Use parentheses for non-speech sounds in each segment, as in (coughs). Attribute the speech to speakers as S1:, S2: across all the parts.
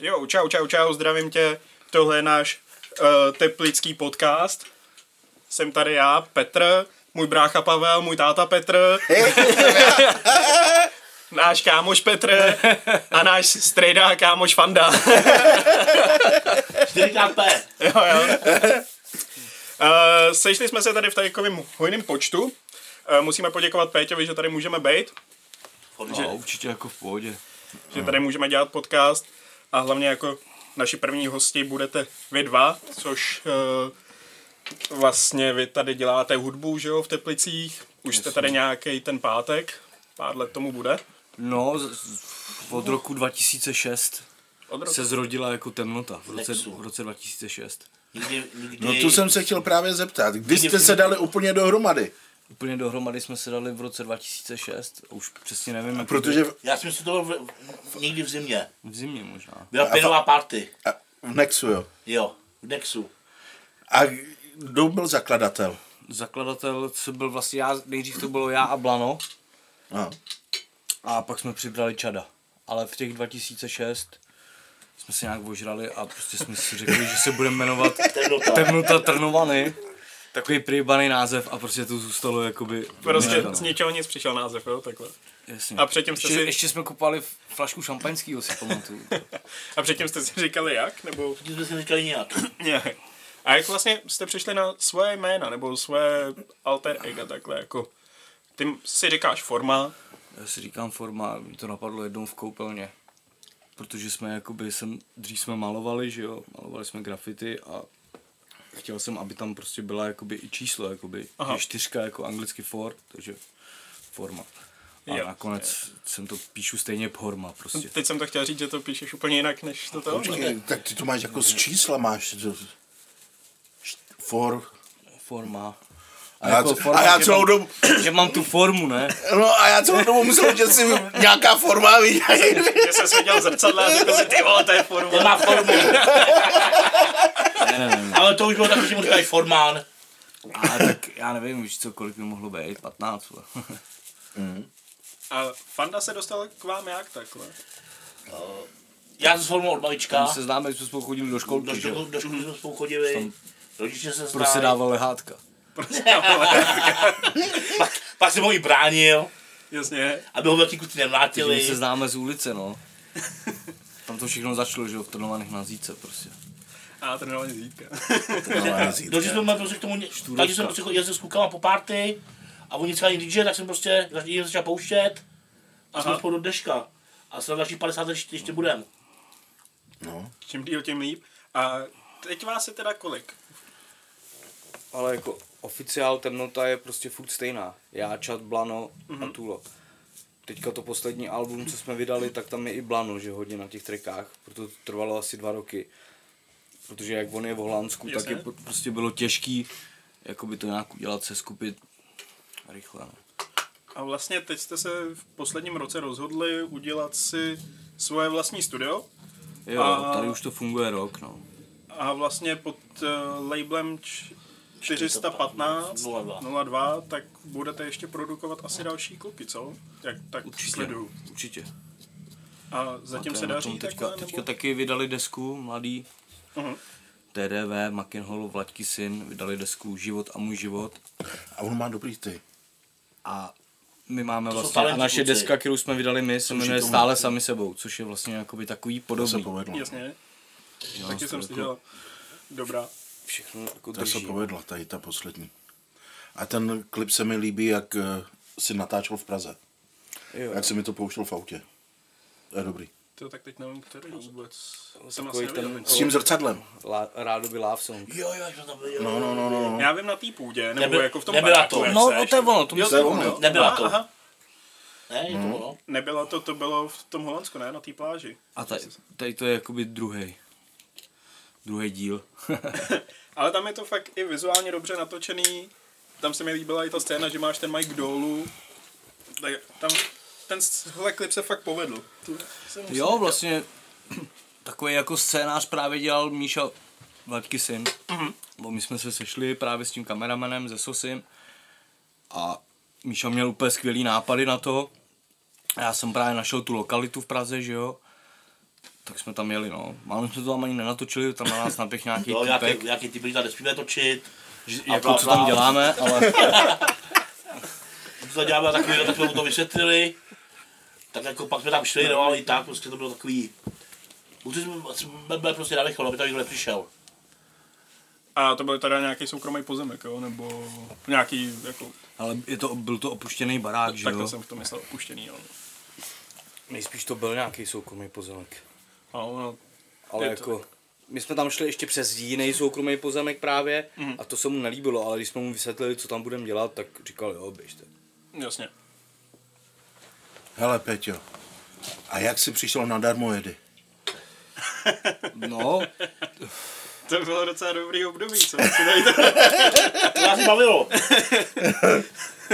S1: Jo, čau, čau, čau, zdravím tě. Tohle je náš uh, teplický podcast. Jsem tady já, Petr, můj brácha Pavel, můj táta Petr, (laughs) náš kámoš Petr a náš strejda kámoš Fanda.
S2: 4P.
S1: jo, jo. Uh, sešli jsme se tady v takovém hojném počtu. Uh, musíme poděkovat Péťovi, že tady můžeme být,
S3: No, určitě jako v pohodě.
S1: že tady můžeme dělat podcast a hlavně jako naši první hosti budete vy dva, což uh, vlastně vy tady děláte hudbu, že jo, v Teplicích. Už jste tady nějaký ten pátek, pár let tomu bude.
S3: No, z- z- od roku 2006
S1: Od roku.
S3: se zrodila jako temnota. V roce, v roce 2006.
S2: Nikdy, nikdy,
S4: No tu jsem se chtěl právě zeptat. Kdy jste se dali úplně dohromady?
S3: Úplně dohromady jsme se dali v roce 2006. a Už přesně nevím, jak
S4: Protože v,
S2: Já si myslím, že to v, někdy v zimě.
S3: v zimě možná.
S2: Byla
S4: A
S2: pěnová party.
S4: a, v Nexu, jo.
S2: Jo, v Nexu.
S4: A kdo byl zakladatel?
S3: Zakladatel, co byl vlastně já, nejdřív to bylo já a Blano,
S4: No.
S3: a pak jsme přibrali Čada. Ale v těch 2006 jsme se nějak ožrali a prostě jsme si řekli, že se budeme jmenovat.
S2: Temnota
S3: Trnovany. Takový prýbaný název a prostě to zůstalo jakoby...
S1: Prostě
S3: nečekané.
S1: z ničeho nic přišel název, jo, takhle.
S3: Jasně.
S1: A předtím jste
S3: ještě,
S1: si-
S3: ještě jsme kupali flašku šampaňského, si pamatuju. (laughs)
S1: A předtím jste si říkali jak, nebo
S2: Tím jsme si říkali nějak. (clears throat)
S1: nějak. A jak vlastně jste přišli na svoje jména, nebo svoje alter ego, takhle, jako... Ty si říkáš forma,
S3: Já si říkám forma, mi to napadlo jednou v koupelně. Protože jsme jakoby, jsem, dřív jsme malovali, že jo, malovali jsme grafity a chtěl jsem, aby tam prostě byla jakoby i číslo, jakoby
S1: Aha.
S3: čtyřka jako anglicky for, takže forma. A
S1: Jo.
S3: nakonec jsem to píšu stejně porma prostě.
S1: teď jsem to chtěl říct, že to píšeš úplně jinak, než to to.
S4: Počkej, tak ty to máš jako z čísla, máš to, for.
S3: Forma.
S4: A já,
S3: jako
S4: co-
S3: forma,
S4: a já
S3: že
S4: celou
S3: mám-
S4: dobu,
S3: Že mám tu formu, ne?
S4: no a já celou dobu myslel, že si nějaká forma vidí.
S1: Že jsi viděl zrcadlo a řekl si, ty vole, to je forma.
S2: Nemá formu. (laughs)
S3: Ne, ne, ne. ne.
S2: Ale to už bylo tak, že mu říkají formán.
S3: A tak já nevím, víš co, kolik by mohlo být, 15. vole.
S1: A Fanda se dostal k vám jak takhle?
S2: Já jsem s formou od malička.
S3: My se známe, jsme spolu chodili do
S2: Do,
S3: školky, že?
S2: školy, do školy jsme spolu chodili. Rodiče se
S3: Prostě
S2: znají.
S3: dával lehátka.
S2: Pak, pak jsem ho i bránil,
S1: Jasně.
S2: aby ho velký kuty
S3: Takže my
S2: nemlátili.
S3: se známe z ulice, no. Tam to všechno začalo, že jo, v Trnovaných na Zíce prostě.
S1: A trénovaný zítka.
S2: Došli jsme prostě k tomu, takže jsem prostě jezdil s klukama po party a oni třeba DJ, tak jsem prostě jim začal pouštět a jsme spolu do dneška. A se na další 50 let ještě, ještě budem.
S4: No.
S1: Čím díl, tím líp. A teď vás je teda kolik?
S3: Ale jako oficiál temnota je prostě furt stejná. Já, Čat, Blano a Tulo. Teďka to poslední album, co jsme vydali, tak tam je i Blano, že hodně na těch trackách, proto to trvalo asi dva roky. Protože jak on je v Holandsku, tak
S1: Jasně.
S3: je po- prostě bylo těžký jakoby to nějak udělat, se skupit rychle. No.
S1: A vlastně teď jste se v posledním roce rozhodli udělat si svoje vlastní studio.
S3: Jo,
S1: A-
S3: tady už to funguje rok, no.
S1: A vlastně pod uh, labelem č- 415
S2: 02.
S1: 02, tak budete ještě produkovat asi další kluky, co? Jak tak
S3: Určitě,
S1: sleduju.
S3: určitě.
S1: A zatím
S3: A
S1: se
S3: je
S1: daří
S3: teďka,
S1: takhle,
S3: teďka
S1: nebo?
S3: taky vydali desku, mladý,
S1: Mhm.
S3: TDV, Makinholu, Vlaďky syn, vydali desku Život a můj život.
S4: A on má dobrý ty.
S3: A my máme
S2: To
S3: vlastně, a naše
S2: kluci.
S3: deska, kterou jsme vydali my, se jmenuje Stále sami sebou, což je vlastně jakoby takový
S4: To se
S3: podobný.
S4: povedlo.
S1: Jasně,
S3: že
S1: taky jsem dělal. Dobrá.
S3: Všechno jako
S4: To se
S3: drží.
S4: povedla, tady ta poslední. A ten klip se mi líbí, jak eh, si natáčel v Praze.
S3: Jo,
S4: Jak se mi to pouštěl v autě. To je dobrý.
S1: To tak teď nevím, který vůbec. Jsem
S3: takový
S1: asi
S3: ten-.
S4: S tím zrcadlem.
S3: La, rádoby love song.
S2: Jo, jo, že to bylo.
S4: No, no, no, no.
S1: Já vím na té půdě, nebo
S2: Nebyl-
S1: jako v tom
S2: nebyla
S1: baráku,
S2: to.
S3: No, no to je ono, to
S1: Jo,
S3: myslím.
S1: to ono.
S2: Nebyla
S1: Aha,
S2: to.
S1: Aha.
S2: Ne, je to ono.
S1: Nebyla to, to bylo v tom Holandsku, ne? Na té pláži.
S3: A tady, tady to je jakoby druhý. Druhý díl. (laughs)
S1: Ale tam je to fakt i vizuálně dobře natočený. Tam se mi líbila i ta scéna, že máš ten mic dolů. Tak Tam tenhle klip se fakt povedl.
S3: Jo, vlastně (clears throat) takový jako scénář právě dělal Míša Vlaďky syn. Mm-hmm. Bo my jsme se sešli právě s tím kameramanem, ze Sosym a Míša měl úplně skvělý nápady na to. A Já jsem právě našel tu lokalitu v Praze, že jo. tak jsme tam jeli, no. Málo jsme to tam ani nenatočili, tam na nás napěch nějaký
S2: Jo, (laughs) nějaký,
S3: týpek,
S2: nějaký ty byli tady nesmíme točit.
S3: že-
S2: a
S3: jako
S2: bla,
S3: co tam děláme, ale (laughs)
S2: Co to děláme, tak jsme mu to vysvětlili. Tak jako pak jsme tam šli, no ale i tak prostě to bylo takový... Museli jsme, jsme byli prostě na východ, aby tam nikdo nepřišel.
S1: A to byl teda nějaký soukromý pozemek, jo? Nebo nějaký, jako,
S3: ale je to, byl to opuštěný barák, že jo.
S1: jsem v tom myslel opuštěný, jo.
S3: Nejspíš to byl nějaký soukromý pozemek.
S1: No, no,
S3: Ale
S1: Je to-
S3: jako, my jsme tam šli ještě přes jiný soukromý pozemek právě a to se mu nelíbilo, ale když jsme mu vysvětlili, co tam budeme dělat, tak říkal, jo, běžte.
S1: jasně.
S4: Hele, Peťo, a jak jsi přišel na darmojedy?
S3: No, (laughs)
S1: To bylo docela dobrý období, co? (laughs) Si dejte.
S2: To nás bavilo.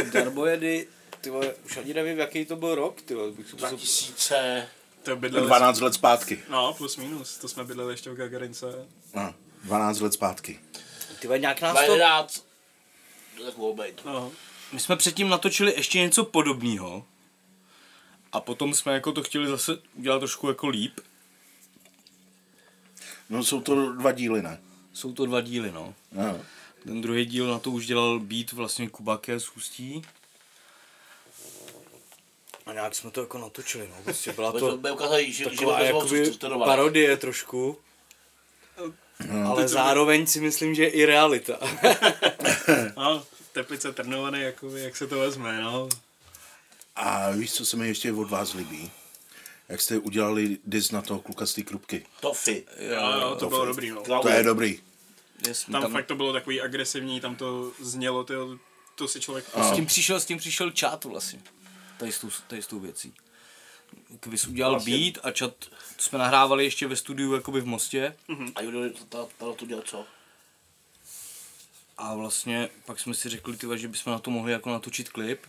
S2: (laughs)
S3: darbojedy, ty vole, už ani nevím, jaký to byl rok, ty vole, bych si musel...
S2: 2000...
S1: To bydleli
S4: 12 let zpátky.
S1: No, plus minus, to jsme bydleli ještě v Gagarince.
S4: No, 12 let zpátky.
S3: Ty vole, nějak nás to...
S2: 2011. Tak.
S1: No,
S3: My jsme předtím natočili ještě něco podobného. A potom jsme jako to chtěli zase udělat trošku jako líp.
S4: No jsou to dva díly, ne?
S3: Jsou to dva díly, no.
S4: No.
S3: Ten druhý díl na to už dělal beat vlastně Kubake z Ústí. A nějak jsme to jako natočili, no. Prostě byla
S2: To
S3: taková jakoby
S2: jakoby
S3: parodie trošku.
S4: No,
S3: Ale zároveň si myslím, že i realita. (laughs)
S1: no Teplice Trnovany, jako, jak se to vezme, no.
S4: A víš, co se mi ještě od vás líbí? Jak jste udělali dis na toho kluka z té krupky.
S2: Tofy.
S1: Jo, jo, to bylo dobrý, no.
S4: To je dobrý.
S3: Yes,
S1: Tam, tam fakt to bylo takový agresivní, tam to znělo, ty, to si člověk...
S3: S tím přišel, s tím přišel čát vlastně. Tady s tou, tady s tou věcí. Kvis udělal
S2: Vlastně-
S3: beat a čat, to jsme nahrávali ještě ve studiu jakoby v Mostě.
S2: A Judo ta, ta, to dělal co?
S3: A vlastně pak jsme si řekli, tyva, že bychom na to mohli jako natočit klip.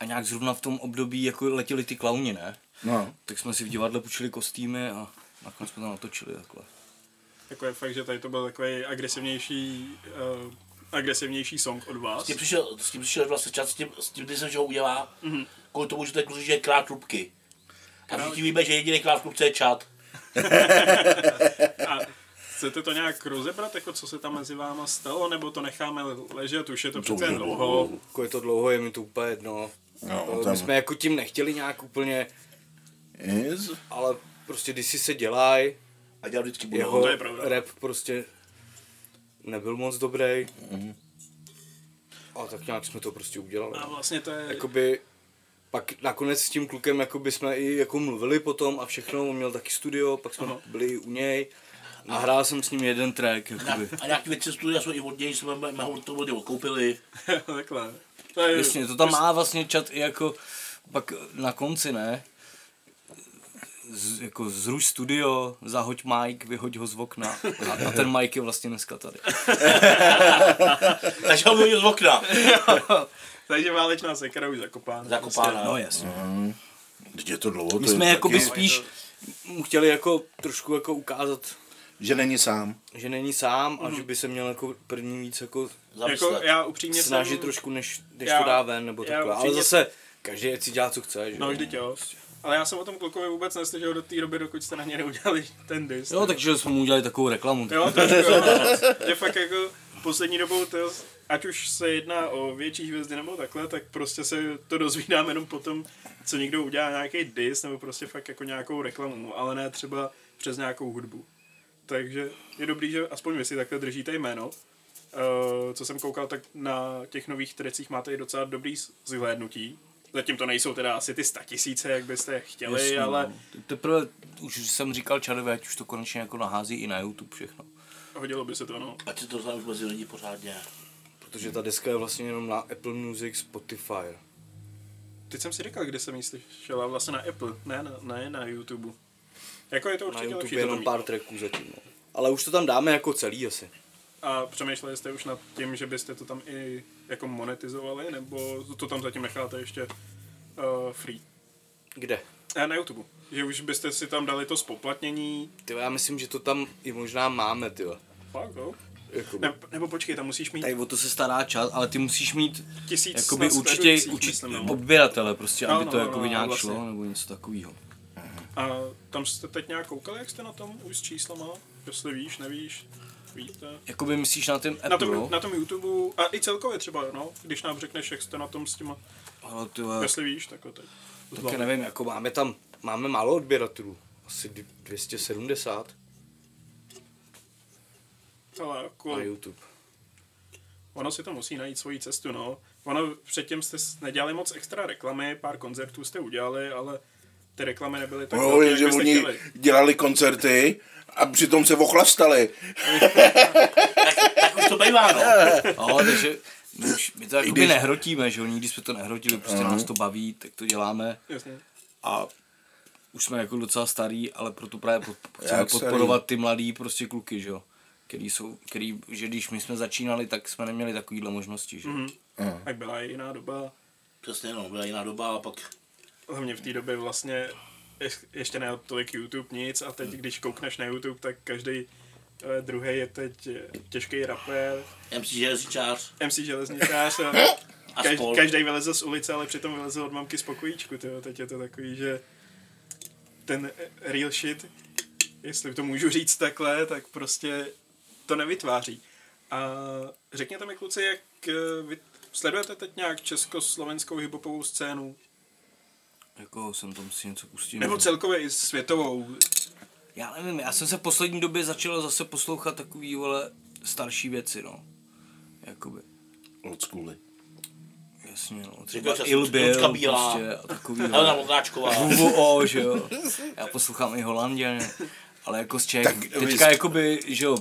S3: A nějak zrovna v tom období jako letěli ty klauni, ne?
S4: No.
S3: Tak jsme si v divadle půjčili kostýmy a nakonec jsme to natočili takhle.
S1: Jako je fakt, že tady to byl takový agresivnější, uh, agresivnější song od vás.
S2: S tím přišel, s tím přišel vlastně čas, s tím, s tím když jsem, že ho udělá, mm-hmm. kvůli tomu, že ten kluci, že je krát trubky. A všichni víme, že jediný krát v trubce je čat. (laughs)
S1: A chcete to nějak rozebrat, jako co se tam mezi váma stalo, nebo to necháme ležet, už je to přece jen dlouho.
S3: Jako je to dlouho, je mi to úplně jedno.
S4: No,
S3: My
S4: tam-
S3: jsme jako tím nechtěli nějak úplně,
S4: Yes.
S3: ale prostě když si se dělají,
S2: A dělal vždycky budou.
S3: jeho
S1: to je pravda.
S3: rap prostě nebyl moc dobrý. A tak nějak jsme to prostě udělali.
S1: A vlastně to je...
S3: Jakoby pak nakonec s tím klukem jakoby jsme i jako mluvili potom a všechno, on měl taky studio, pak jsme
S1: Aha.
S3: byli u něj. Nahrál jsem s ním jeden track, jakoby.
S2: A nějaký věci studia jsme i od něj, jsme jsme ho to koupili. (laughs)
S1: Takhle. To je,
S3: Jasně, to tam má vlastně čat i jako pak na konci, ne? Z, jako zruš studio, zahoď mic, vyhoď ho z okna. A, a ten mic je vlastně dneska tady. (laughs)
S2: Takže ho vyhodil z okna. (laughs)
S1: Takže válečná sekera už zakopána.
S2: Zakopána.
S3: No jasně.
S4: Teď je to dlouho.
S3: My
S4: to
S3: jsme jakoby
S4: taky,
S3: spíš mu chtěli jako trošku jako ukázat,
S4: Že není sám.
S3: že není sám a že by se měl jako první víc jako
S1: Jako
S2: Zamyslet.
S1: já upřímně
S3: snažit
S1: jsem...
S3: trošku, než, než
S1: Já-
S3: to dá ven, nebo takhle. Ale
S1: upřímně-
S3: zase, každý si dělá, co chce, že
S1: No vždyť jo. Ale já jsem o tom klukovi vůbec neslyšel do té doby, dokud jste na ně neudělali ten disk.
S3: Jo, takže jsme mu udělali takovou reklamu.
S1: Jo, trošku jo. Že fakt jako poslední dobou, to, ať už se jedná o větší hvězdy nebo takhle, tak prostě se to dozvídám jenom potom, co někdo udělá nějaký disk nebo prostě fakt jako nějakou reklamu, ale ne třeba přes nějakou hudbu. Takže je dobrý, že aspoň vy si takhle držíte jméno. Uh, co jsem koukal, tak na těch nových trecích máte i docela dobrý zhlédnutí. Zatím to nejsou teda asi ty statisíce, jak byste chtěli,
S3: Jasně,
S1: ale
S3: no. Teprve, už jsem říkal Čadovi, ať už to konečně jako nahází i na YouTube všechno.
S1: hodilo by se to, no.
S2: Ať se to zná už mezi lidi pořádně.
S3: Protože ta deska je vlastně jenom na Apple Music, Spotify.
S1: Teď jsem si říkal, kde jsem ji slyšela, vlastně na Apple, ne na, ne na YouTube. Jako je to
S3: Na
S1: určitě
S3: YouTube
S1: lepší
S3: je
S1: to
S3: jenom pár tracků zatím. No. Ale už to tam dáme jako celý asi.
S1: A přemýšleli jste už nad tím, že byste to tam i jako monetizovali, nebo to tam zatím necháte ještě uh, free?
S3: Kde?
S1: Ne, na YouTube. Že už byste si tam dali to spoplatnění.
S3: Ty já myslím, že to tam i možná máme, ty.
S1: Fakt, jo?
S3: Jako,
S1: Ne, nebo počkej, tam musíš mít
S3: Tady o to se stará čas, ale ty musíš mít
S1: tisíc
S3: jakoby určitě,
S1: no.
S3: odběratele, prostě,
S1: No,
S3: aby
S1: no,
S3: to
S1: no,
S3: jakoby
S1: no,
S3: nějak
S1: vlastně.
S3: šlo, nebo něco takového.
S1: A tam jste teď nějak koukali, jak jste na tom už s číslama? Jestli víš, nevíš, víte?
S3: Jakoby myslíš na ten Apple,
S1: Na tom,
S3: no?
S1: na tom YouTube a i celkově třeba, no, když nám řekneš, jak jste na tom s těma,
S3: Ale ty
S1: jestli víš, tak teď.
S3: tak nevím, jako máme tam, máme málo odběratelů. Asi 270
S1: Ale jako,
S3: na YouTube.
S1: ono si to musí najít svoji cestu, no. Ono předtím jste nedělali moc extra reklamy, pár koncertů jste udělali, ale ty reklamy nebyly tak
S4: No,
S1: velké,
S4: že oni
S1: chtěli.
S4: dělali koncerty a přitom se ochlastali. (laughs)
S2: Tak už to bývá, no. (laughs)
S3: No, takže my, už, my to jakoby
S4: když-
S3: nehrotíme, že jo, nikdy jsme to nehrotili, prostě nás to baví, tak to děláme
S1: Jasně.
S3: a už jsme jako docela starý, ale proto právě pod, chceme
S4: Jak starý?
S3: podporovat ty mladý prostě kluky, že jo. Který jsou, který, že když my jsme začínali, tak jsme neměli takovýhle možnosti, že jo.
S1: Mhm. Tak byla jiná doba,
S2: Přesně, no, byla jiná doba a pak
S1: hlavně v té době vlastně ješ- ještě ne tolik YouTube nic a teď když koukneš na YouTube, tak každý druhý je teď eh, těžký rapper,
S2: MC železničář
S1: MC železničář a (laughs)
S2: a
S1: Kaž,
S2: spol.
S1: každý vyleze z ulice, ale přitom vyleze od mamky z pokojíčku, tyjo. teď je to takový, že ten eh, real shit, jestli to můžu říct takhle, tak prostě to nevytváří. A řekněte mi kluci, jak eh, vy sledujete teď nějak československou hiphopovou scénu,
S3: Jako jsem tam si něco pustil.
S1: nebo celkově i světovou,
S3: Já nevím, já jsem se v poslední době začal zase poslouchat takový, vole, starší věci, no. Jakoby.
S4: Od schooly.
S3: Jasně, no. Třeba
S2: čas-
S3: Il Bill,
S2: Lucka Bílá.
S3: prostě, a takový,
S2: Helena
S3: vole.
S2: Vondráčková.
S3: Hugo, (laughs) že jo. Já poslouchám i Holanděn, ale jako z Čech.
S4: Tak
S3: teďka
S4: vy-
S3: jakoby, že jo,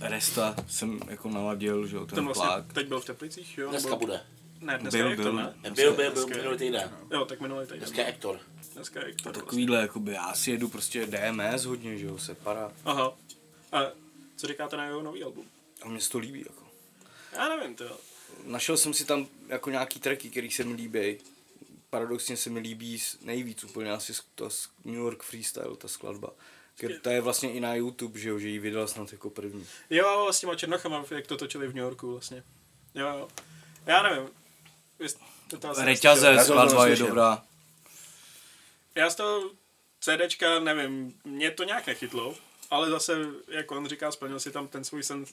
S3: Resta jsem jako naladil, že jo, ten,
S1: ten vlastně
S3: plák.
S1: teď byl v Teplicích, jo?
S2: Dneska
S1: nebo-
S2: bude.
S1: Ne, dneska
S3: Byl,
S1: je to,
S3: byl.
S1: ne?
S2: Byl, byl, byl
S1: je-
S2: minulý týden.
S1: Jo, tak minulý týden.
S2: Dneska je Hector.
S1: Dneska je to.
S3: Takovýhle, jakoby, já si jedu prostě DMS hodně, že jo, Separa.
S1: Aha. A co říkáte na jeho nový album?
S3: A mně se to líbí, jako.
S1: Já nevím, to.
S3: Našel jsem si tam jako nějaký tracky, který se mi líbí. Paradoxně se mi líbí s- nejvíc úplně asi ta New York Freestyle, ta skladba. Ta je vlastně i na YouTube, že jo, že ji vydal snad jako první.
S1: Jo, s těma černochama, jak to točili v New Yorku vlastně. Jo, jo. Já nevím. Vy jste to asi
S3: Reťaze,
S1: neslyšeli.
S4: Já jsem to
S3: skladba je dobrá.
S1: Já z toho CDčka nevím, mě to nějak nechytlo, ale zase, jak on říká, splnil si tam ten svůj sen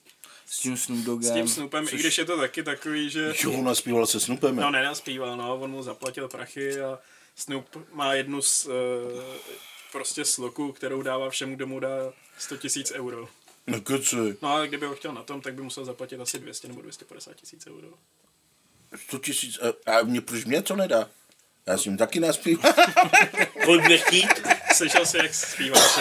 S3: S tím Snoop Doggem.
S1: s tím Snoopem,
S3: což-
S1: i když je to taky takový, že...
S4: Jo, on naspíval se Snoopem.
S1: No, nenaspíval, no, on mu zaplatil prachy a Snoop má jednu z, uh, prostě sloku, kterou dává všem, kdo mu dá 100 tisíc euro.
S4: No keci,
S1: No a kdyby ho chtěl na tom, tak by musel zaplatit asi 200 nebo 250 tisíc euro.
S4: 100 tisíc, a, a mě, proč mě to nedá? Já s ním taky naspívám. (laughs)
S2: Kolik bude chtít?
S1: Slyšel jsi, jak zpíváš?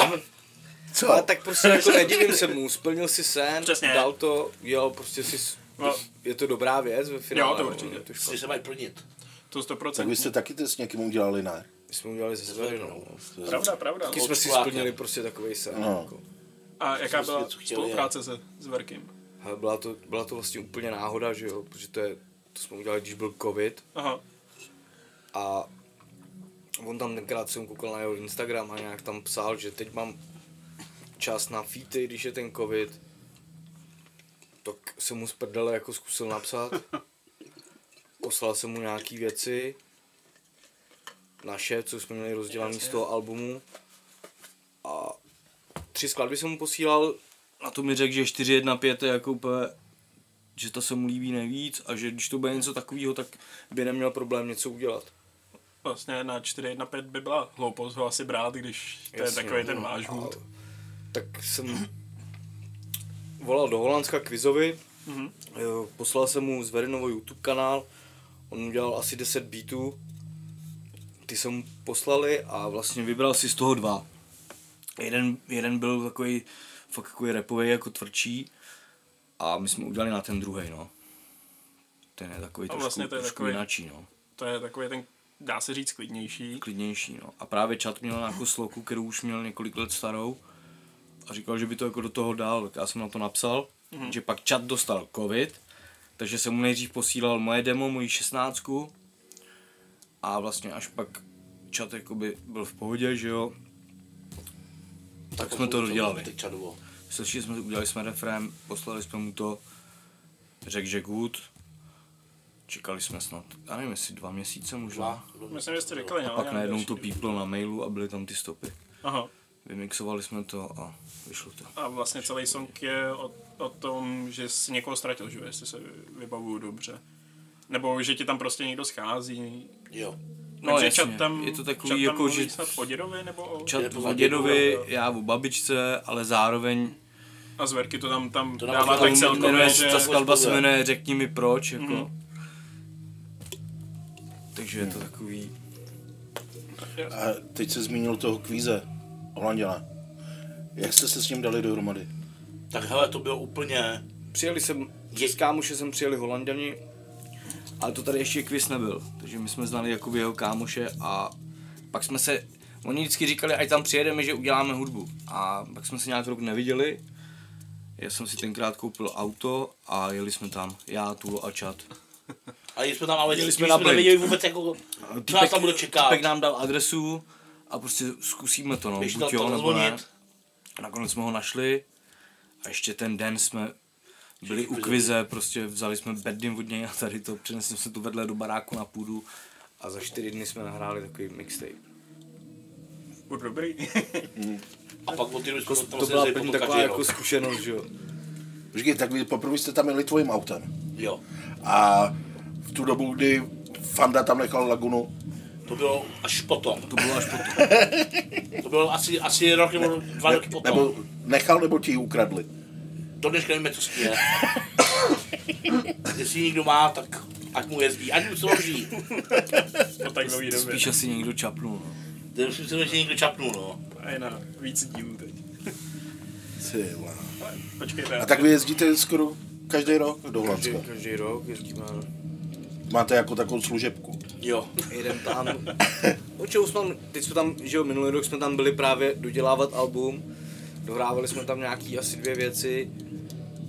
S4: Co?
S3: Ale tak prostě jako nedivím se mu, splnil si sen,
S1: Přesně.
S3: dal to, jo, prostě si,
S1: No.
S3: je to dobrá věc ve finále.
S1: Jo, to určitě.
S3: to škoda.
S2: Si se mají plnit.
S1: To 100%.
S4: Tak vy jste taky to s někým udělali, ne?
S3: My jsme udělali ze Zverinou. No.
S1: Pravda, pravda.
S3: Taky jsme si splnili prostě takový sen.
S4: No.
S3: Jako.
S1: A jaká byla spolupráce se s
S3: byla to, byla to vlastně úplně náhoda, že jo, protože to, je, to jsme udělali, když byl covid.
S1: Aha,
S3: a on tam tenkrát jsem koukal na jeho Instagram a nějak tam psal, že teď mám čas na feety, když je ten covid, tak jsem mu z prdele jako zkusil napsat. (laughs) Poslal jsem mu nějaký věci, naše, co jsme měli rozdělaný z toho albumu. A tři skladby jsem mu posílal, na to mi řekl, že 415 je jako úplně, že to se mu líbí nejvíc a že když to bude něco takového, tak by neměl problém něco udělat.
S1: vlastně na 4.1.5 by byla hloupost ho asi brát, když to je
S3: Jasně,
S1: takový
S3: no.
S1: ten váš hůd.
S3: Tak jsem volal do Holandska Kvizovi,
S1: Mhm.
S3: jo, poslal jsem mu z Verinovo YouTube kanál, on udělal asi 10 beatů, ty jsem mu poslali a vlastně vybral si z toho dva. Jeden, jeden byl takový fakt takový rapový, jako tvrdší a my jsme udělali na ten druhý, no. Ten je takový trošku,
S1: vlastně to je
S3: trošku
S1: takový-
S3: jinačí, no.
S1: To je takový ten, dá se říct, klidnější.
S3: klidnější. No. A právě čat měl nějakou sloku, kterou už měl několik let starou a říkal, že by to jako do toho dal. Tak já jsem na to napsal, mm-hmm. že pak čat dostal covid, takže jsem mu nejdřív posílal moje demo, moji šestnáctku a vlastně až pak čat jakoby byl v pohodě, že jo, tak jsme to dodělali.
S2: Teď čadovo.
S3: Slyšeli jsme, udělali jsme refrém, poslali jsme mu to, řekl, že good čekali jsme snad, já nevím, jestli dva měsíce možná.
S1: Myslím, že jste říkali, no.
S3: Pak najednou to píplo na mailu a byly tam ty stopy.
S1: Aha.
S3: Vymixovali jsme to a vyšlo to.
S1: A vlastně celý song je o, o tom, že jsi někoho ztratil, že jestli se vybavuju dobře. Nebo že ti tam prostě někdo schází.
S2: Jo.
S3: No
S1: Takže
S3: jasně,
S1: čat tam,
S3: je to takový
S1: čat tam
S3: jako, že
S1: snad o dědovi, nebo o...
S3: čat o dědovi,
S1: dědovi,
S3: já o babičce, ale zároveň
S1: A zverky to tam, tam
S2: To
S1: dává tak celkově, že...
S3: ta skladba se jmenuje Řekni mi proč, jako.
S1: Mhm.
S3: Takže je to takový,
S4: A teď se zmínil toho kvíze, Holanděna. Jak jste se s ním dali dohromady?
S2: Tak hele, to bylo úplně...
S3: přijeli jsem, z kámoše jsem přijeli Holanděni, ale to tady ještě kviz nebyl, takže my jsme znali jakoby jeho kámoše a pak jsme se, oni vždycky říkali, ať tam přijedeme, že uděláme hudbu a pak jsme se nějak rok neviděli, já jsem si tenkrát koupil auto a jeli jsme tam, já, Tulo a Čat.
S2: A jsme tam, ale
S3: Jeli
S2: jsme,
S3: jsme
S2: nevěděli vůbec, jako, co nás tam bude čekat.
S3: Typek nám dal adresu a prostě zkusíme to, no,
S2: Běž
S3: buď jo, nebo ne. Nakonec jsme ho našli a ještě ten den jsme byli u kvize, prostě vzali jsme bedny od něj a tady to, přinesli jsme to vedle do baráku na půdu a za čtyři dny jsme nahráli takový mixtape.
S1: Buď dobrý.
S2: A pak od jsme
S3: To,
S2: tam
S3: to
S2: se
S3: byla první
S2: potom
S3: taková
S2: každý
S3: jako
S2: rok.
S3: zkušenost, že jo.
S4: Počkej, tak vy poprvé jste tam jeli tvojím autem.
S2: Jo.
S4: A v tu dobu, kdy Fanda tam nechal Lagunu,
S2: To bylo až potom.
S3: To bylo až potom. (laughs)
S2: To bylo asi, asi rok nebo dva roky potom.
S4: nebo nechal, nebo ti ji ukradli.
S2: Do dneška nevíme, co s tím je. Jestli někdo má, tak ať mu jezdí, ať mu slouží.
S1: po tak dlouhý době.
S3: Spíš asi někdo čapnul, no.
S2: To Myslím si, že někdo čapnul, no.
S1: A je na víc dílů teď.
S4: Ty.
S1: Počkejte.
S4: A tak vy jezdíte skoro každý rok do Holandska.
S3: Každý, každý rok jezdíme,
S4: Máte jako takovou služebku.
S2: Jo.
S3: jeden tam. (laughs) Určitě jsme, teď jsme tam, že jo, minulý rok jsme tam byli právě dodělávat album, dohrávali jsme tam nějaký asi dvě věci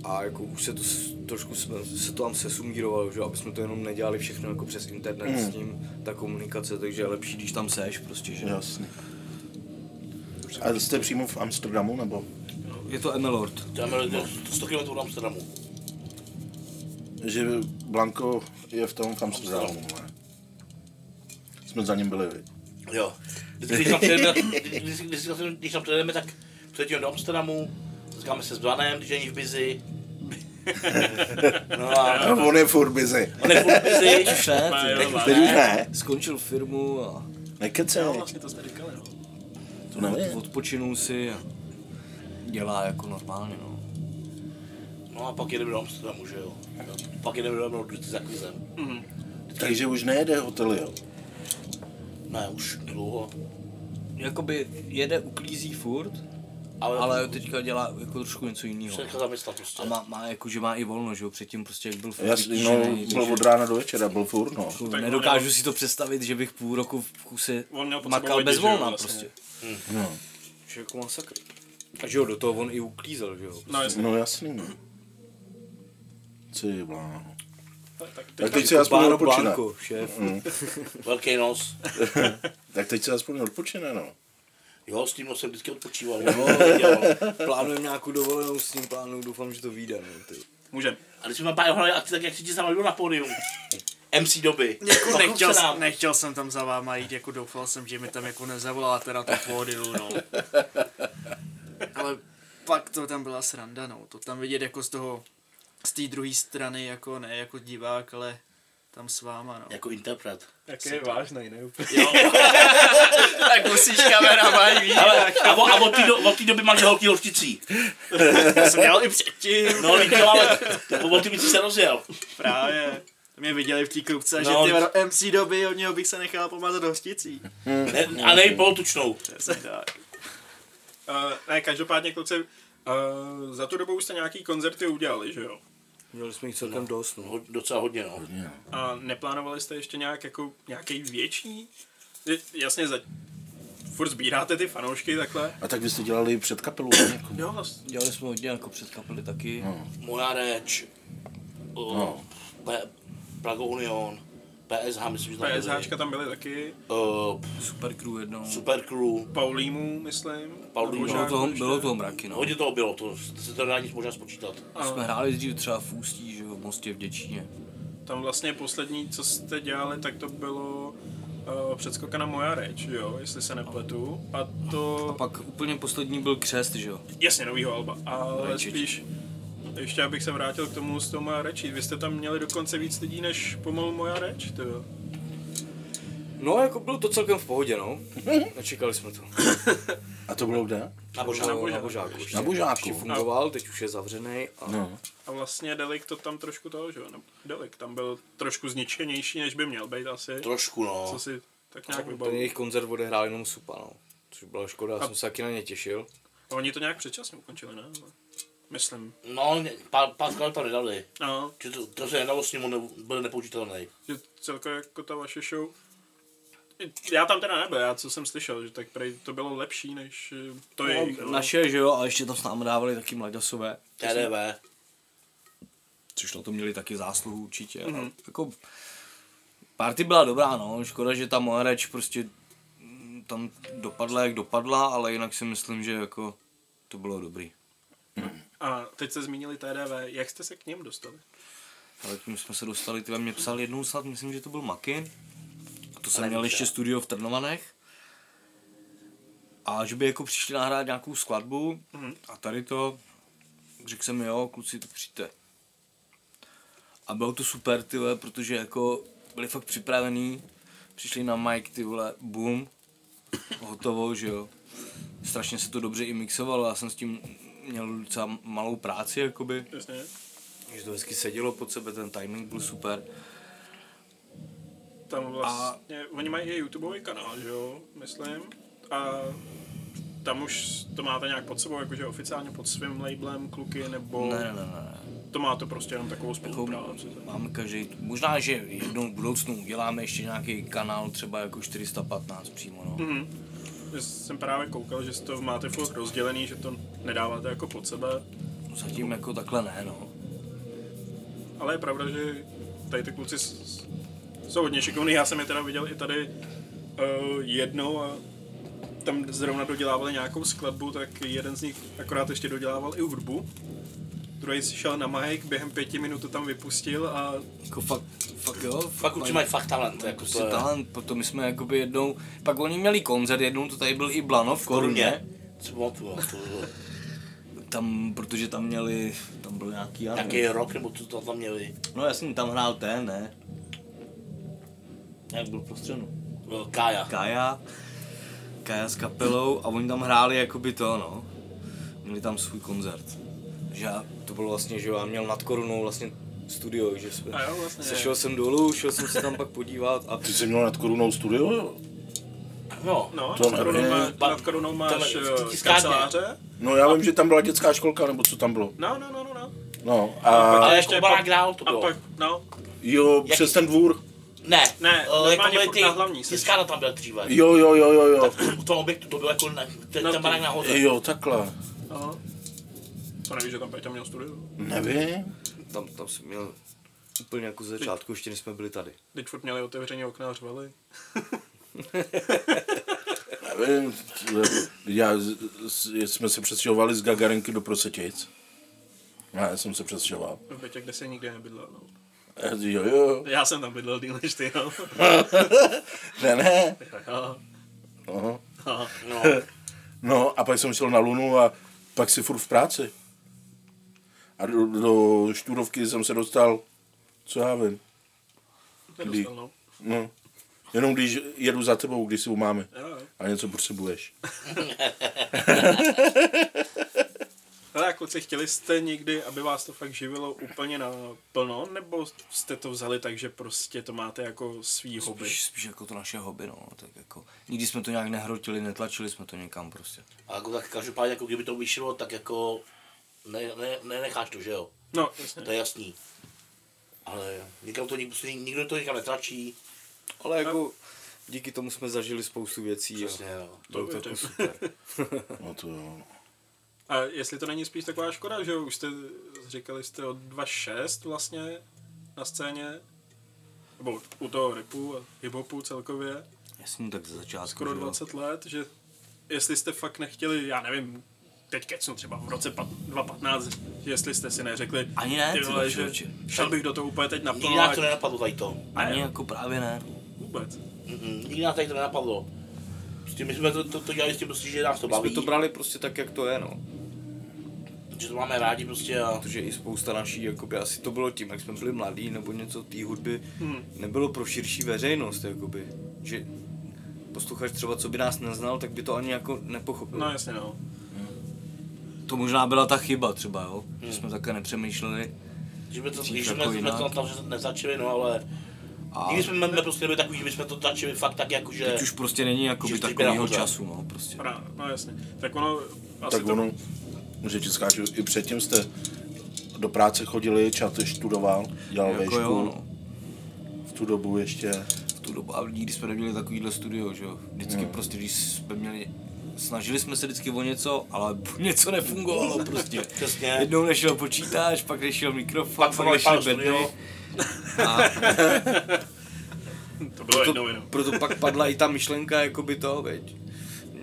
S3: a jako už se to trošku jsme, se to tam sesumírovalo, že aby jsme to jenom nedělali všechno jako přes internet
S4: Mm.
S3: s tím, ta komunikace, takže je lepší, když tam seš prostě, že.
S4: Jasně. A jste přímo v Amsterdamu, nebo?
S3: Je to Emelord.
S2: To je 100 km od Amsterdamu.
S4: Že Blanko je v tom v Amsterdamu, ne? Jsme za ním byli, viď?
S2: Jo. Když tam přijedeme, když, když, když, když tam přijedeme, tak přijedeme do Amsterdamu, setkáme se s Blanem, když není v Bizi. (laughs) No a
S4: on je furt busy.
S2: on je furt Bizi.
S3: Už ne.
S4: Teď už ne.
S3: Skončil firmu a
S4: Nekecej.
S1: Jo, vlastně to jste říkali, no.
S4: To nevím.
S3: odpočinul si a dělá jako normálně, no.
S2: No a pak jedeme do Amsterdamu, že jo. Pak jedeme do Amsterdamu za kvizem.
S4: Takže už nejede hotely, jo.
S2: Ne, už dlouho.
S3: Jakoby jede, uklízí furt,
S2: Ale,
S3: ale teďka dělá jako trošku něco jiného.
S2: se zaměstnat prostě.
S3: A má, má jako, že má i volno, že jo, předtím prostě jak byl furt
S4: Jasný, no, byl od rána do večera, byl furt, no.
S3: jako
S1: Tak
S3: nedokážu
S1: on
S3: si to představit, že bych půl roku v kuse
S1: měl
S3: makal
S1: lidi,
S3: bez
S1: že jo,
S3: volna
S1: vlastně.
S3: prostě.
S4: no.
S3: Že jako masakr. A že jo, do toho on i uklízel, že jo.
S1: No, jasně.
S4: No jasný, no. Ty bláho.
S1: Tak,
S4: Tak
S1: teď,
S4: teď si aspoň odpočine.
S3: Blanco, šéf. (laughs)
S2: Velký nos. (laughs)
S4: Tak teď si aspoň odpočine, no.
S2: Jo, s tím nosem vždycky odpočíval. (laughs)
S3: No,
S2: Jo.
S3: Plánujeme nějakou dovolenou s tím plánu, doufám, že to vyjde, no,
S1: můžem.
S2: A když jsme tam pár hráli akci, tak jak si ti sám na pódium. (laughs) MC doby.
S5: Jako nechtěl,
S2: se nám.
S5: nechtěl jsem tam za váma jít, jako doufal jsem, že mi tam jako nezavoláte na to pódiu, no. (laughs) Ale pak to tam byla sranda, no. To tam vidět jako z toho, z té druhé strany, jako ne jako divák, ale tam s váma, no.
S2: Jako interpret.
S1: Jak je vážnej, ne úplně. (laughs)
S5: tak musíš kamera mají víc,
S2: Ale, a, o, a od té do, doby máš holky lovčicí.
S5: to jsem dělal i předtím.
S2: No, víš, jo, ale od té se rozjel.
S5: Právě. To mě viděli v té klubce,
S2: No.
S5: že ty MC doby, od něho bych se nechal pomazat hosticí.
S2: Ne, a nej polotučnou.
S5: Tak.
S1: Uh, ne, každopádně kluci, uh, za tu dobu už jste nějaký koncerty udělali, že jo?
S3: Měli jsme jich celkem dost, no.
S2: Ho, docela hodně, no.
S1: A neplánovali jste ještě nějak jako nějaký větší? Jasně, za... furt sbíráte ty fanoušky takhle.
S4: A tak vy jste dělali před kapelu, ne? Jako-
S1: Jo, vlastně.
S3: Dělali jsme hodně jako před kapely taky.
S4: No.
S2: Moja reč.
S4: No.
S2: P- Prago Union. PSH, myslím, že tam byli.
S1: PSHčka tam byly taky.
S2: O,
S3: Super crew jednou.
S2: Super Crew.
S1: Paulímu, myslím.
S2: Paulímu.
S3: Bylo toho,
S1: ještě.
S3: bylo toho mraky, no.
S2: Hodně toho bylo, to se to nedá nic možná spočítat.
S1: Ano.
S3: Jsme hráli dřív třeba v Ústí, že v Mostě v Děčíně.
S1: tam vlastně poslední, co jste dělali, tak to bylo uh, předskoka na moja reč, jo, jestli se nepletu. A to...
S3: A pak úplně poslední byl křest, že jo?
S1: Jasně, novýho Alba, ale
S3: Rajčič.
S1: spíš ještě abych se vrátil k tomu z toho moja reči. Vy jste tam měli dokonce víc lidí než pomalu moja reč, to jo.
S3: No, jako bylo to celkem v pohodě, no. Nečekali jsme to.
S4: A to bylo kde?
S2: Na božáku.
S3: Na božáku. ještě.
S4: Na Božáku.
S3: Ještě fungoval, teď už je zavřený. A...
S4: No.
S1: A vlastně Delik to tam trošku toho, že jo, Delik tam byl trošku zničenější, než by měl být asi.
S2: Trošku, no.
S1: Co si tak nějak
S3: Ten
S1: vybavuju.
S3: jejich koncert odehrál jenom Supa, no. Což byla škoda, já jsem se taky na ně těšil.
S1: A Oni to nějak předčasně ukončili, ne? Myslím.
S2: No, pár, pár tam nedali.
S1: No,
S2: Že to, to se nedalo s ním, on byl nepoužitelný.
S1: že celkově jako ta vaše show já tam teda nebyl, já co jsem slyšel, že tak prej to bylo lepší než eh, to je jejich. no.
S3: Naše, že jo, a ještě tam s námi dávali taky mladasové.
S2: TDV.
S3: Což na to měli taky zásluhu určitě. Mm-hmm. Jako, party byla dobrá, no. Škoda, že ta moje reč prostě mm, tam dopadla, jak dopadla, ale jinak si myslím, že jako to bylo dobrý.
S1: A teď se zmínili TDV, jak jste se k něm dostali?
S3: Ale tím jsme se dostali, ty mě psal jednou snad, myslím, že to byl Makin. A to jsem
S2: Ale
S3: měl ještě studio v Trnovanech. A že by jako přišli nahrát nějakou skladbu
S1: Mhm.
S3: a tady to, řekl jsem jo, kluci, to přijďte. A bylo to super, ty vole, protože jako byli fakt připravení, přišli na mic, ty vole, boom, hotovo, že jo. Strašně se to dobře i mixovalo, já jsem s tím měl docela malou práci, jakoby
S1: Jasně.
S3: že to hezky sedělo pod sebe, ten timing byl super.
S1: Tam vlastně, a... oni mají i YouTubeový kanál, že jo, myslím. A tam už to máte nějak pod sebou, jakože oficiálně pod svým labelem kluky, nebo
S3: Ne, ne, ne, ne.
S1: to máte prostě jenom takovou
S3: Jako,
S1: spolupráci.
S3: máme každý, možná, že jednou v budoucnu uděláme ještě nějaký kanál třeba jako 415 přímo, no.
S1: Mhm. Že jsem právě koukal, že to máte furt rozdělený, že to nedáváte jako pod sebe,
S3: Zatím jako takhle ne, no.
S1: ale je pravda, že tady ty kluci jsou hodně šikovní, já jsem je teda viděl i tady uh, jednou a tam zrovna dodělávali nějakou skladbu, tak jeden z nich akorát ještě dodělával i hudbu. Druhý si šel na mic, během pěti minut to tam vypustil a
S3: Jako fakt, fakt jo.
S2: Fakt kluci mají fakt talent, jako
S3: prostě
S2: to je.
S3: talent, potom my jsme jakoby jednou, pak oni měli koncert, jednou to tady byl i Blano v Koruně.
S2: Co pamatuju, to bylo
S3: Tam, protože tam měli, tam byl nějaký,
S2: nějaký rok, nebo co to tam měli.
S3: No jasně, tam hrál ten, ne? Jak byl prostřenu?
S2: No, Kája.
S3: Kaja, Kaja s kapelou a oni tam hráli jakoby to, no. Měli tam svůj koncert. Takže já, to bylo vlastně, že jo, já měl nad korunou vlastně studio, že jsme,
S1: A jo, vlastně.
S3: sešel jsem dolů, šel jsem se tam pak podívat a
S4: Ty jsi měl nad korunou studio?
S2: No,
S1: No,
S4: To
S1: nad korunou, má, nad korunou máš eh,
S2: tiskárně.
S1: kanceláře.
S4: No já vím, že tam byla dětská školka, nebo co tam bylo.
S1: No, no, no, no, no.
S4: No
S1: A
S4: a
S2: Ale
S1: ještě
S2: jako barák
S1: pak-
S2: dál to
S1: A
S2: bylo.
S1: pak, no,
S4: jo,
S2: Jak-
S4: přes ten dvůr.
S2: Ne,
S1: Ne,
S2: eh,
S1: normálně
S2: jako byly ty,
S1: hlavní
S2: tiskárna tam byla dříve.
S4: Jo, jo, jo, jo, jo.
S2: V tom objektu to bylo jako na, ten,
S1: No,
S2: ten barák nahoře.
S4: Jo, takhle.
S1: no. To nevíš, že tam Peťa měl studio?
S4: Nevím.
S3: tam, tam jsem měl úplně jako ze začátku, ještě než jsme byli tady.
S1: Teď furt měli otevřené okna a řvali. (laughs)
S4: Nevím. Já, jsme se přestěhovali z Gagarinky do Prosetic. Já jsem se přestěhoval.
S1: V bytě, kde se nikdy nebydlel, no.
S4: Eh, Jo, jo.
S1: Já jsem tam bydlel díl než ty, no. (laughs)
S4: Ne, ne.
S1: Jo.
S4: No.
S1: Aha. (laughs)
S2: No,
S4: no a pak jsem šel na Lunu a pak si furt v práci. A do, do Štúrovky jsem se dostal, co já vím.
S1: Nedostal, no.
S4: No. Jenom když jedu za tebou, když si u mámy
S1: Jo, jo.
S4: a něco potřebuješ. (laughs)
S1: Ale jako kluci, chtěli jste někdy, aby vás to fakt živilo úplně na plno, nebo jste to vzali tak, že prostě to máte jako svý hobby?
S3: Spíš, spíš jako to naše hobby, no. Tak jako, nikdy jsme to nějak nehrotili, netlačili jsme to někam prostě.
S2: a jako tak každopádně, jako kdyby to vyšlo, tak jako ne, ne, nenecháš to, že jo?
S1: No, jasně.
S2: To je jasný. Ale nikam to, nikdo, nikdo to nikam netlačí.
S3: Ale jako díky tomu jsme zažili spoustu věcí.
S2: Přesně,
S3: a
S2: jo.
S3: Bylo to
S1: To
S3: jako super. (laughs)
S4: No to jo.
S1: A jestli to není spíš taková škoda, že už jste, říkali jste od 2.6 vlastně na scéně, nebo u toho repu a hiphopu celkově,
S3: Jasně, tak ze začátku.
S1: skoro
S3: že jo.
S1: 20 let, že jestli jste fakt nechtěli, já nevím, teď kecnu třeba v roce pat- 2015, jestli jste si neřekli,
S3: Ani ne,
S1: ty vole, že šel bych do toho úplně teď naplno a
S2: to nenapadlo tady to.
S3: Ani jako právě ne.
S1: Vůbec.
S2: Mm-mm, Nikdy nás tady to nenapadlo. Prostě my jsme to, to, to dělali s tím, prostě, že nás to
S3: My jsme
S2: baví,
S3: to brali prostě tak, jak to je, no.
S2: že to máme rádi prostě a
S3: Protože i spousta naší, jakoby, asi to bylo tím, jak jsme byli mladí, nebo něco té hudby,
S1: Hmm.
S3: nebylo pro širší veřejnost, jakoby. Že posluchač třeba, co by nás neznal, tak by to ani jako nepochopil.
S1: No jasně no.
S3: To možná byla ta chyba třeba, jo? Že jsme také nepřemýšleli.
S2: že jsme to, když
S3: jako
S2: jsme, jsme to tam nezačili, no ale
S3: A
S2: nikdy jsme jsme prostě nebyli takový, že bychom to začali fakt tak jako, že...
S3: teď už prostě není jakoby takovýho času, no, prostě.
S1: Pra, no jasně. Tak ono, asi
S4: Tak
S1: to,
S4: ono, že ti skáču, i předtím jste do práce chodili, čáte študoval, dělal
S3: Jako
S4: vešku,
S3: jo, no.
S4: v tu dobu ještě.
S3: v tu dobu, a nikdy jsme neměli takovýhle studio, že jo. Vždycky prostě, když jsme měli, snažili jsme se vždycky o něco, ale (laughs) něco nefungovalo prostě.
S2: Přesně.
S3: Jednou nešel počítač, pak nešel mikrofon,
S2: Pak
S3: pak, nešel bedny.
S2: Studio.
S3: A
S1: to bylo jednou
S3: proto,
S1: jenom.
S3: proto pak padla i ta myšlenka, jakoby to, veď,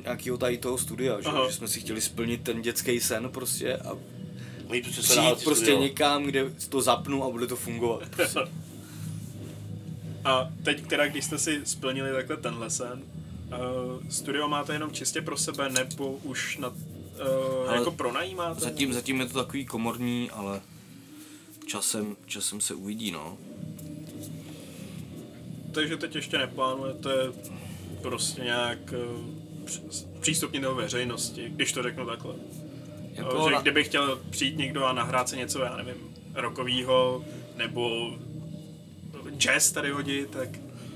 S3: nějakýho tady toho studia, že,
S1: Aha.
S3: že jsme si chtěli splnit ten dětský sen prostě a
S2: prostě dál
S3: přijít prostě někam, kde to zapnu a bude to fungovat. (laughs)
S1: A teď teda, když jste si splnili takhle tenhle sen, uh, studio máte jenom čistě pro sebe, nebo už na, uh,
S3: Ale
S1: jako pronajímáte?
S3: Zatím, zatím je to takový komorní, ale časem, časem se uvidí, no.
S1: Takže teď ještě neplánujete prostě nějak uh, přístupnit do veřejnosti, když to řeknu takhle.
S3: Jako
S1: že
S3: na-
S1: kdyby chtěl přijít někdo a nahrát si něco, já nevím, rokovýho, nebo jazz tady hodit, tak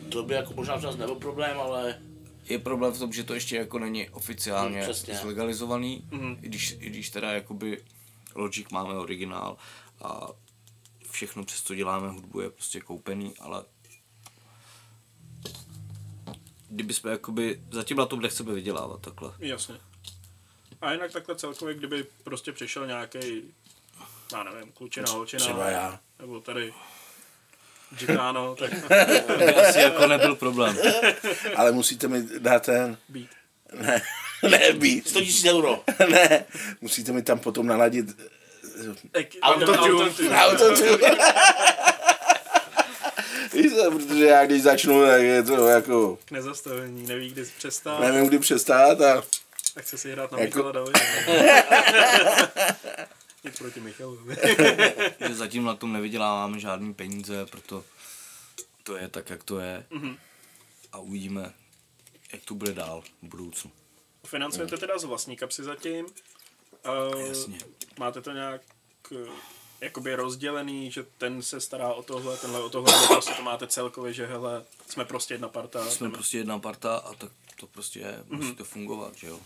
S2: To by jako možná čas nebyl problém, ale
S3: Je problém v tom, že to ještě jako není oficiálně
S2: Hmm, přesně.
S3: zlegalizovaný,
S1: Mhm.
S3: i, když, i když teda jakoby Logic máme originál a všechno přes co děláme hudbu je prostě koupený, ale kdyby jsme jakoby, zatím na tom nechceme vydělávat takhle.
S1: jasně. A jinak takhle celkově, kdyby prostě přišel nějaký, já nevím, klučina, holčina,
S4: Třeba já.
S1: nebo tady Gitano, (laughs) tak
S3: To by asi jako nebyl problém. (laughs)
S4: Ale musíte mi dát ten,
S1: být.
S4: ne, (laughs) ne, být,
S2: 100 000 euro.
S4: ne, musíte mi tam potom naladit
S2: Autotune.
S4: autotune. Víš co, protože já když začnu, tak je to jako,
S1: K nezastavení, neví, kdy přestát,
S4: nevím kdy přestát a
S1: a chce si hrát na
S4: Jako-
S1: Michala Davida. Nic proti Michalovi. (laughs)
S3: že zatím na tom nevyděláváme žádný peníze, proto to je tak, jak to je.
S1: Mhm.
S3: A uvidíme, jak to bude dál v budoucnu.
S1: Financujete teda z vlastní kapsy zatím. Uh,
S3: Jasně.
S1: Máte to nějak eh, jakoby rozdělený, že ten se stará o tohle, tenhle o tohle, nebo prostě to máte celkově, že hele, jsme prostě jedna parta.
S3: Jsme
S1: jdeme.
S3: prostě jedna parta a tak to prostě je, musí to fungovat, že jo.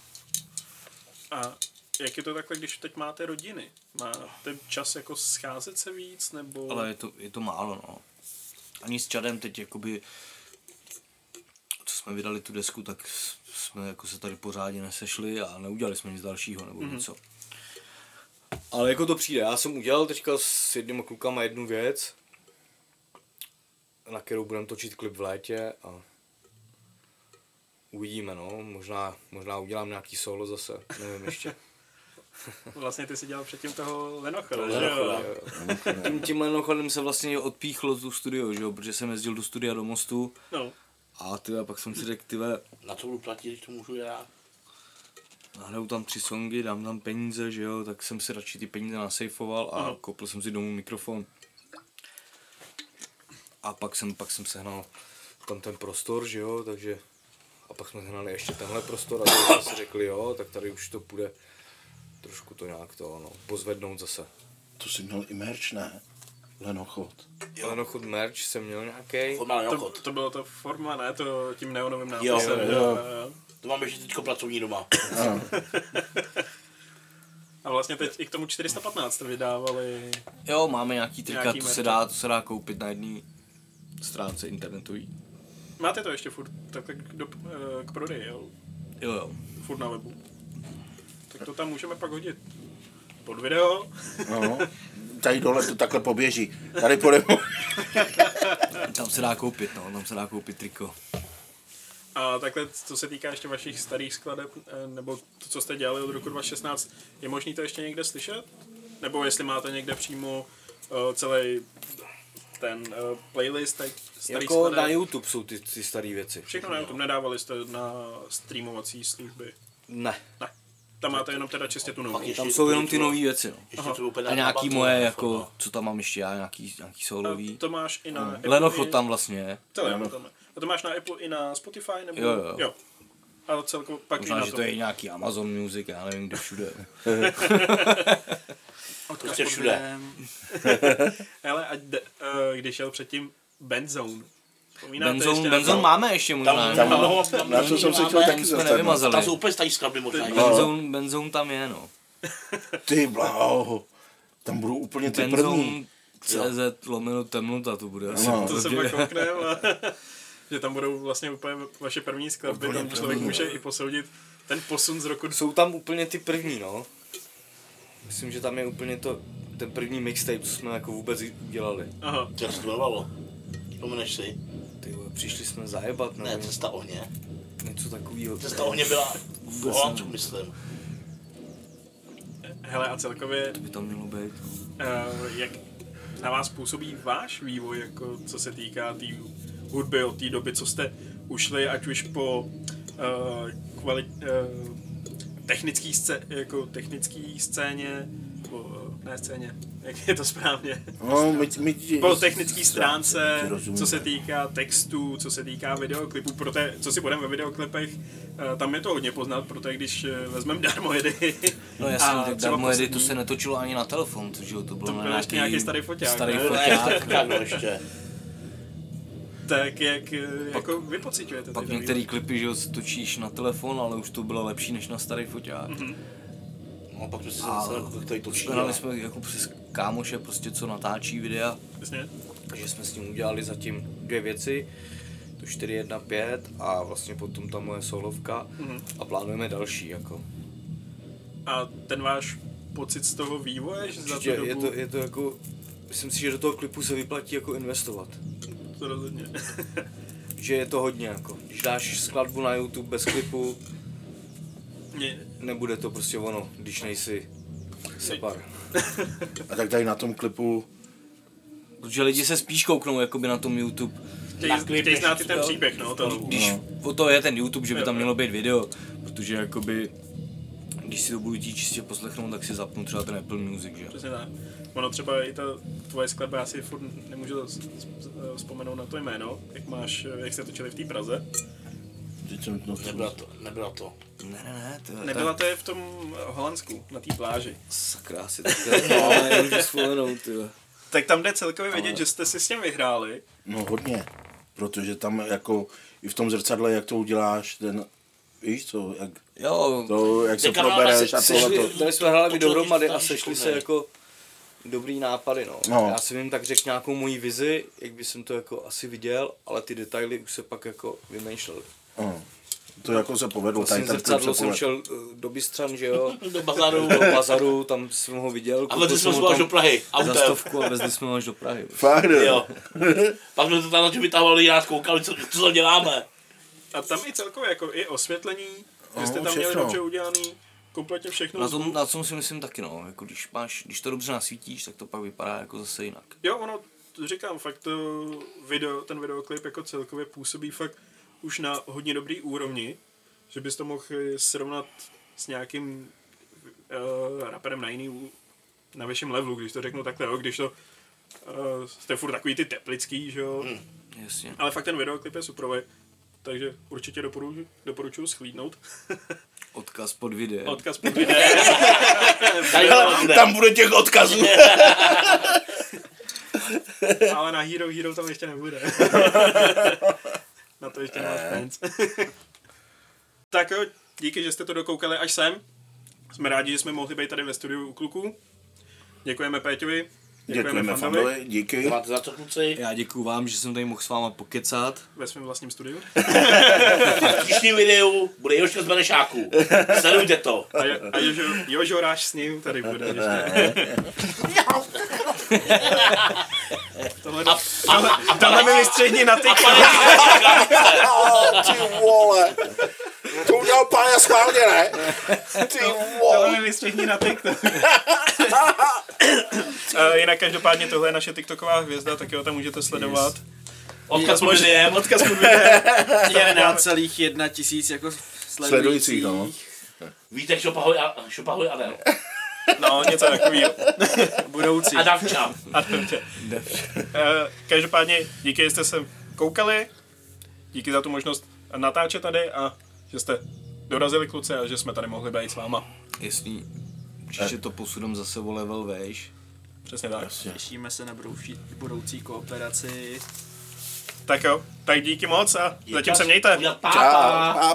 S1: A jak je to takhle, když teď máte rodiny? Máte čas jako scházet se víc, nebo...
S3: Ale je to, je to málo, no. Ani s Čadem teď jakoby, jsme vydali tu desku, tak jsme jako se tady pořádně nesešli a neudělali jsme nic dalšího nebo mm-hmm. něco. Ale jako to přijde, já jsem udělal teďka s jednýma klukama jednu věc, na kterou budeme točit klip v létě a uvidíme, no, možná, možná udělám nějaký solo zase, nevím ještě. (laughs)
S1: Vlastně ty si dělal předtím toho Lenocha, že jo.
S3: Tím, tím lenochodem se vlastně odpíchlo tu studio, že jo, protože jsem jezdil do studia do Mostu
S1: No,
S3: a ty, pak jsem si řekl, ty
S2: Na co budu platit, když to můžu já?
S3: nahraju tam tři songy, dám tam peníze, že jo, tak jsem si radši ty peníze nasejfoval a
S1: Aha.
S3: koupil jsem si domů mikrofon. A pak jsem, pak jsem sehnal tam ten prostor, že jo, takže a pak jsme sehnali ještě tenhle prostor a jsme si řekli, jo, tak tady už to půjde trošku to nějak to, no, pozvednout zase.
S4: to si měl i merch, ne? Lenochod.
S3: Lenochod merch jsem měl nějaký.
S2: Formální
S1: to,
S2: obchod.
S1: to bylo to forma, ne? To tím neonovým
S2: Jo,
S1: nápisem.
S4: jo,
S1: jo,
S4: jo.
S1: jo.
S2: To mám ještě teďko pracovní doma. (laughs)
S1: A vlastně teď i k tomu 415 jste vydávali.
S3: Jo, máme nějaký trika,
S1: Nějaký
S3: to se dá, to se dá koupit na jedné stránce internetový.
S1: Máte to ještě furt takhle k, do, eh, k prodeji, jo?
S3: Jo, jo.
S1: Furt na webu. Tak to tam můžeme pak hodit pod video.
S4: No. (laughs) Tady dole to takhle poběží. Tady půjdeme. (laughs)
S3: Tam se dá koupit, no, tam se dá koupit triko.
S1: A takhle, co se týká ještě vašich starých skladeb, eh, nebo to, co jste dělali od roku 2016, je možný to ještě někde slyšet? Nebo jestli máte někde přímo uh, celý ten uh, playlist tak starých
S3: Jako
S1: skladeb?
S3: na YouTube jsou ty, ty staré věci.
S1: Všechno na YouTube, nedávali jste na streamovací služby.
S3: Ne,
S1: Ne. Tam máte jenom teda čistě tu novou.
S3: Tam jsou jenom ty nové věci, no.
S2: Ještě třeba úplně
S3: A nějaký moje, jako, co tam mám ještě já, nějaký, nějaký
S1: A
S3: solový.
S1: to máš i na Apple
S3: Lenochod
S1: i-
S3: tam vlastně.
S1: To je. A to máš na Apple i na Spotify? Nebo?
S3: Jo, jo.
S1: jo. A celkově pak i
S3: Možná,
S1: na
S3: že
S1: to.
S3: je nějaký Amazon Music, já nevím, kde všude.
S5: Odkaz (laughs)
S2: Prostě
S5: pod
S2: všude. (laughs)
S1: Hele, a de, uh, když šel předtím Benzone.
S3: Benzone
S1: to?
S3: máme ještě
S2: Tam,
S3: možná.
S2: tam,
S3: no.
S2: no, tam,
S4: Na co jsem se chtěl
S3: Tam
S4: taky no.
S3: nevymazali.
S2: tam jsou úplně starý skladby možná.
S3: Benzone, Benzone tam je, no.
S4: Ty bláho. Tam budou úplně ty první.
S3: Benzone CZ lomeno temnota, to bude asi.
S4: No.
S1: To se
S3: protože-
S1: pak kouknem a (laughs) že tam budou vlastně úplně vaše první skladby, tam člověk
S4: první,
S1: může
S4: no.
S1: i posoudit ten posun z roku
S3: Jsou tam úplně ty první, no. Myslím, že tam je úplně to, ten první mixtape, co jsme jako vůbec udělali.
S1: Aha.
S2: Se to jmenovalo? Vzpomeneš si?
S3: Přišli jsme zajebat,
S2: Ne,
S3: nevím,
S2: Cesta ohně.
S3: něco takového.
S2: Cesta ohně byla v Holandsku, myslím.
S1: Hele, a celkově,
S3: by tam mělo být.
S1: uh, jak na vás působí váš vývoj, jako co se týká té hudby od té doby, co jste ušli, ať už po uh, kvalit, uh, technický, scé, jako technický scéně, ne scéně, jak je to správně,
S4: No, my, my,
S1: po technické stránce, co se týká textu, co se týká videoklipů, protože co si budeme ve videoklipech, eh, tam je to hodně poznat, protože když eh, vezmeme darmojedy (laughs)
S3: No jasně, tak Darmojedy to se netočilo ani na telefon, to, že jo, to bylo
S1: To
S3: na
S1: byl ještě
S3: nějaký,
S1: nějaký starý foťák,
S3: Starý
S1: ne?
S3: foťák. (laughs)
S2: Tak, no ještě.
S1: tak jak eh, jako vy pocitujete
S3: Pak
S1: tyto
S3: některý klipy, že jo, točíš na telefon, ale už to bylo lepší než na starý foťák.
S1: Mhm.
S2: No pak jsme si zase jako tady točí.
S3: Hledali jsme jako přes kámoše, prostě co natáčí videa,
S1: Jasně?
S3: takže jsme s ním udělali zatím dvě věci, to 4.1.5 a vlastně potom ta moje solovka
S1: Mhm.
S3: a plánujeme další jako.
S1: A ten váš pocit z toho vývoje, že za tu dobu,
S3: je to, je to jako, myslím si, že do toho klipu se vyplatí jako investovat.
S1: to rozhodně.
S3: Že je to hodně jako, když dáš skladbu na YouTube bez klipu, nebude to prostě ono, když nejsi separ.
S4: A tak tady na tom klipu,
S3: Protože lidi se spíš kouknou jakoby na tom YouTube,
S1: chtějí,
S2: Na klip
S1: chtějí znát i ten příběh, no, to,
S3: když o to je ten YouTube, že by tam mělo být video, protože jakoby, když si to budu chtít čistě poslechnout, tak si zapnu třeba ten Apple Music, že?
S1: Přesně tak. Ono třeba i ta tvoje skladba, já si furt nemůžu vzpomenout na to jméno, jak máš, jak jste točili v té Praze.
S4: Teď jsem, no,
S2: Nebyla to, nebyla to.
S3: Ne, ne, ne, to je,
S1: Nebyla to je v tom Holandsku, na té pláži.
S3: Sakra, asi tak to je, no, já můžu vzpomenout.
S1: Tak tam jde celkově vidět, že jste si s tím vyhráli.
S4: no hodně, protože tam jako i v tom zrcadle, jak to uděláš, ten, víš co, jak,
S3: Jo,
S4: to, jak se probereš
S2: se-
S4: a tohle
S3: sešli,
S4: to,
S3: tady jsme hráli dohromady a sešli se jako dobrý nápady, no.
S4: No.
S3: Já si vím, tak řekl nějakou moji vizi, jak by jsem to jako asi viděl, ale ty detaily už se pak jako vymýšlely.
S4: No, to jako se povedlo,
S3: Vlastně zrcadlo
S4: se
S3: jsem
S4: povedl.
S3: šel eh, do Bystřan, že jo, (laughs)
S2: Do bazaru.
S3: do bazaru, tam jsem ho viděl.
S2: A vezli jsme
S3: ho
S2: až do Prahy.
S3: Za
S2: Autem.
S3: stovku a vezli jsme ho až do Prahy.
S4: Fakt, jo. (laughs)
S2: Pak jsme to tam na tím vytahovali, nás koukali, co, co to děláme.
S1: A tam i celkově jako i osvětlení, že jste
S4: No,
S1: tam měli
S4: všechno.
S1: dobře udělaný, kompletně všechno.
S3: Na tom, na tom si myslím taky, no, jako když, máš, když to dobře nasvítíš, tak to pak vypadá jako zase jinak.
S1: Jo, ono, to říkám, fakt to video, ten videoklip jako celkově působí fakt už na hodně dobrý úrovni, že bys to mohl eh, srovnat s nějakým uh, raperem na jiný, na vyšším levelu, když to řeknu takhle, jo, když to uh, jste furt takový ty teplický, že jo, hmm.
S3: Jasně.
S1: ale fakt ten videoklip je superový, takže určitě doporučuji, doporučuji schlídnout. (laughs)
S3: Odkaz pod videem.
S1: Odkaz pod videem. (laughs)
S2: Bude.
S4: Tam bude těch odkazů. (laughs)
S1: Ale na Hero Hero tam ještě nebude. Na to ještě nemáš fans. (laughs) tak jo, díky, že jste to dokoukali až sem. Jsme rádi, že jsme mohli být tady ve studiu u kluků. Děkujeme Péťovi.
S4: Děkujeme fandovi, díky.
S2: Máte za co kluci?
S3: Já děkuju vám, že jsem tady mohl s váma pokecat.
S1: Ve svém vlastním studiu. (laughs)
S2: V příštím videu bude Joška z Benešáků. Sledujte to.
S1: A, jo, a Jožo, Jožo Ráš s ním tady bude (laughs) ještě. Tohle tohle, tohle, tohle mi vystřihni na TikTok. (laughs)
S4: Ty vole. To udělal páně schválně, ne? Ty
S1: Tohle
S4: vole.
S1: mi vystřihni na TikTok. (coughs) Uh, jinak každopádně tohle je naše TikToková hvězda, tak jo, tam můžete sledovat.
S2: Odkaz pod videem.
S1: Odkaz pod videem. (laughs)
S5: 11,1 tisíc jako
S4: Sledujících,
S5: sledujících.
S4: no.
S2: Vítek šopahoj a, šopahoj Adel.
S1: No, něco takového. (laughs)
S5: Budoucí.
S2: A Davča.
S1: A dobře. Eh, Každopádně díky, že jste se koukali, díky za tu možnost natáčet tady a že jste dorazili kluci a že jsme tady mohli být s váma.
S3: Jestli příště to posunem zase o level vejš.
S1: Přesně tak.
S5: Těšíme se na budoucí, budoucí kooperaci.
S1: Tak jo, tak díky moc a zatím se mějte.
S4: Čau.